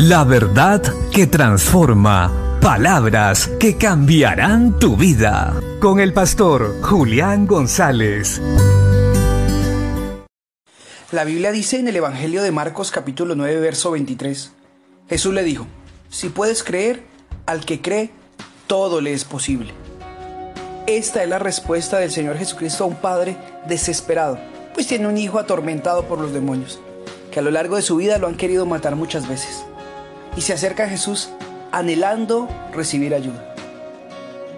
La verdad que transforma. Palabras que cambiarán tu vida. Con el pastor Julián González. La Biblia dice en el Evangelio de Marcos capítulo 9 verso 23. Jesús le dijo, si puedes creer, al que cree, todo le es posible. Esta es la respuesta del Señor Jesucristo a un padre desesperado, pues tiene un hijo atormentado por los demonios, que a lo largo de su vida lo han querido matar muchas veces. Y se acerca a Jesús anhelando recibir ayuda.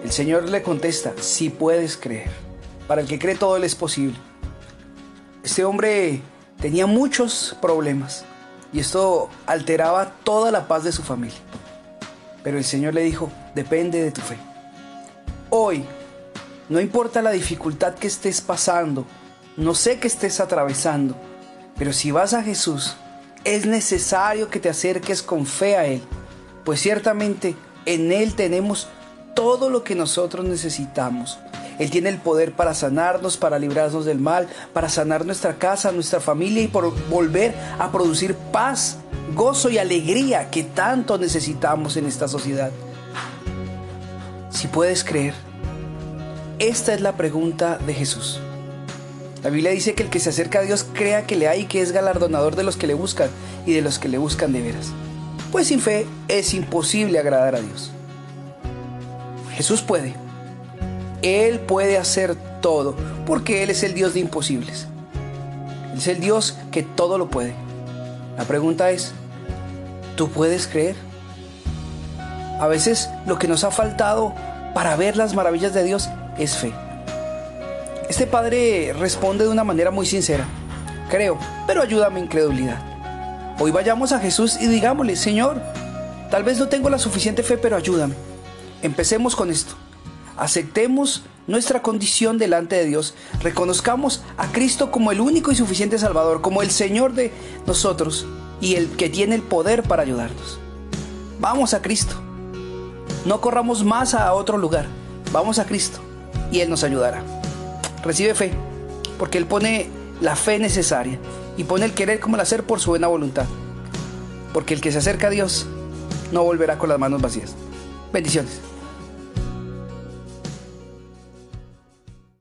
El Señor le contesta, si puedes creer. Para el que cree todo le es posible. Este hombre tenía muchos problemas y esto alteraba toda la paz de su familia. Pero el Señor le dijo, depende de tu fe. Hoy no importa la dificultad que estés pasando, no sé qué estés atravesando, pero si vas a Jesús, es necesario que te acerques con fe a Él, pues ciertamente en Él tenemos todo lo que nosotros necesitamos. Él tiene el poder para sanarnos, para librarnos del mal, para sanar nuestra casa, nuestra familia y por volver a producir paz, gozo y alegría que tanto necesitamos en esta sociedad. Si puedes creer, esta es la pregunta de Jesús. La Biblia dice que el que se acerca a Dios crea que le hay y que es galardonador de los que le buscan y de los que le buscan de veras. Pues sin fe es imposible agradar a Dios. Jesús puede. Él puede hacer todo porque Él es el Dios de imposibles. Es el Dios que todo lo puede. La pregunta es, ¿tú puedes creer? A veces lo que nos ha faltado para ver las maravillas de Dios es fe. Este padre responde de una manera muy sincera. Creo, pero ayúdame incredulidad. Hoy vayamos a Jesús y digámosle, Señor, tal vez no tengo la suficiente fe, pero ayúdame. Empecemos con esto. Aceptemos nuestra condición delante de Dios. Reconozcamos a Cristo como el único y suficiente Salvador, como el Señor de nosotros y el que tiene el poder para ayudarnos. Vamos a Cristo. No corramos más a otro lugar. Vamos a Cristo y Él nos ayudará. Recibe fe, porque Él pone la fe necesaria y pone el querer como el hacer por su buena voluntad. Porque el que se acerca a Dios no volverá con las manos vacías. Bendiciones.